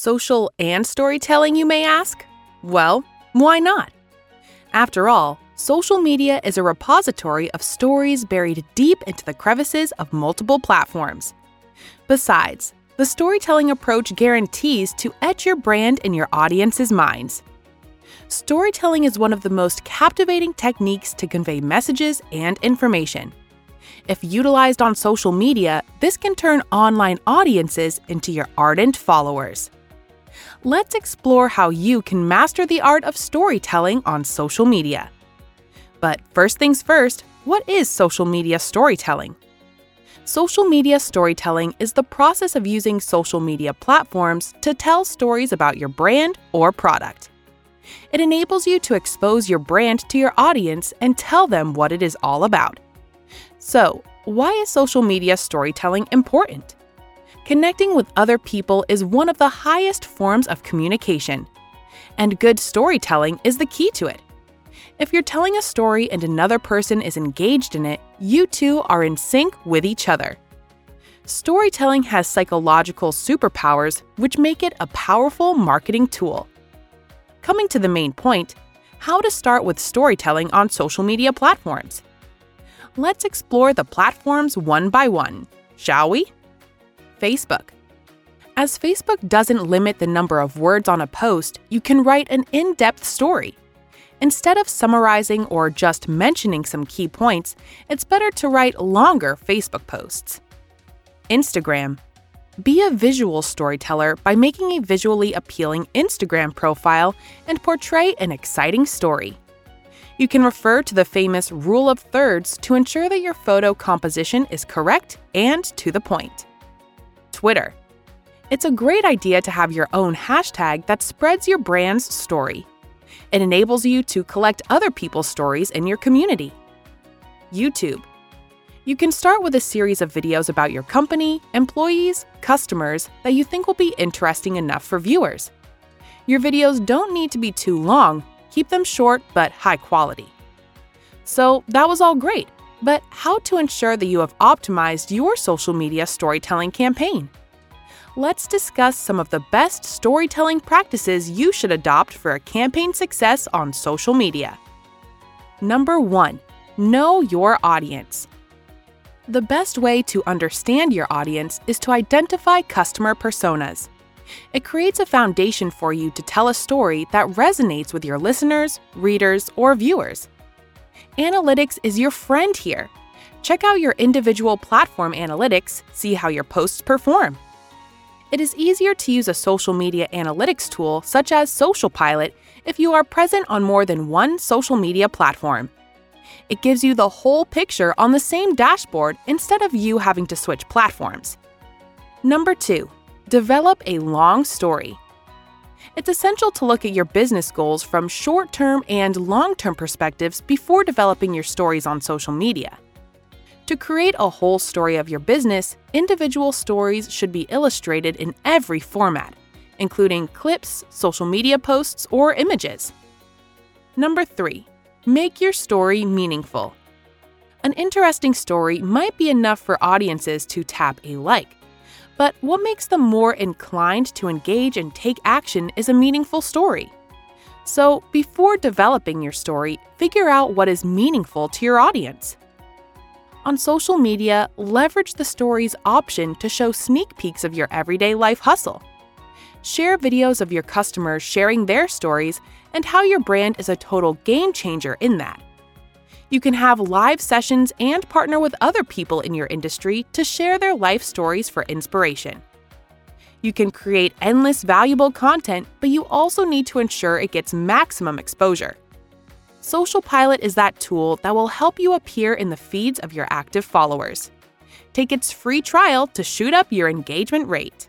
Social and storytelling, you may ask? Well, why not? After all, social media is a repository of stories buried deep into the crevices of multiple platforms. Besides, the storytelling approach guarantees to etch your brand in your audience's minds. Storytelling is one of the most captivating techniques to convey messages and information. If utilized on social media, this can turn online audiences into your ardent followers. Let's explore how you can master the art of storytelling on social media. But first things first, what is social media storytelling? Social media storytelling is the process of using social media platforms to tell stories about your brand or product. It enables you to expose your brand to your audience and tell them what it is all about. So, why is social media storytelling important? Connecting with other people is one of the highest forms of communication, and good storytelling is the key to it. If you're telling a story and another person is engaged in it, you two are in sync with each other. Storytelling has psychological superpowers which make it a powerful marketing tool. Coming to the main point how to start with storytelling on social media platforms. Let's explore the platforms one by one, shall we? Facebook. As Facebook doesn't limit the number of words on a post, you can write an in depth story. Instead of summarizing or just mentioning some key points, it's better to write longer Facebook posts. Instagram. Be a visual storyteller by making a visually appealing Instagram profile and portray an exciting story. You can refer to the famous rule of thirds to ensure that your photo composition is correct and to the point. Twitter. It's a great idea to have your own hashtag that spreads your brand's story. It enables you to collect other people's stories in your community. YouTube. You can start with a series of videos about your company, employees, customers that you think will be interesting enough for viewers. Your videos don't need to be too long, keep them short but high quality. So that was all great, but how to ensure that you have optimized your social media storytelling campaign? Let's discuss some of the best storytelling practices you should adopt for a campaign success on social media. Number 1. Know your audience. The best way to understand your audience is to identify customer personas. It creates a foundation for you to tell a story that resonates with your listeners, readers, or viewers. Analytics is your friend here. Check out your individual platform analytics, see how your posts perform. It is easier to use a social media analytics tool such as SocialPilot if you are present on more than one social media platform. It gives you the whole picture on the same dashboard instead of you having to switch platforms. Number 2. Develop a long story. It's essential to look at your business goals from short term and long term perspectives before developing your stories on social media. To create a whole story of your business, individual stories should be illustrated in every format, including clips, social media posts, or images. Number 3. Make your story meaningful. An interesting story might be enough for audiences to tap a like, but what makes them more inclined to engage and take action is a meaningful story. So, before developing your story, figure out what is meaningful to your audience. On social media, leverage the stories option to show sneak peeks of your everyday life hustle. Share videos of your customers sharing their stories and how your brand is a total game changer in that. You can have live sessions and partner with other people in your industry to share their life stories for inspiration. You can create endless valuable content, but you also need to ensure it gets maximum exposure. SocialPilot is that tool that will help you appear in the feeds of your active followers. Take its free trial to shoot up your engagement rate.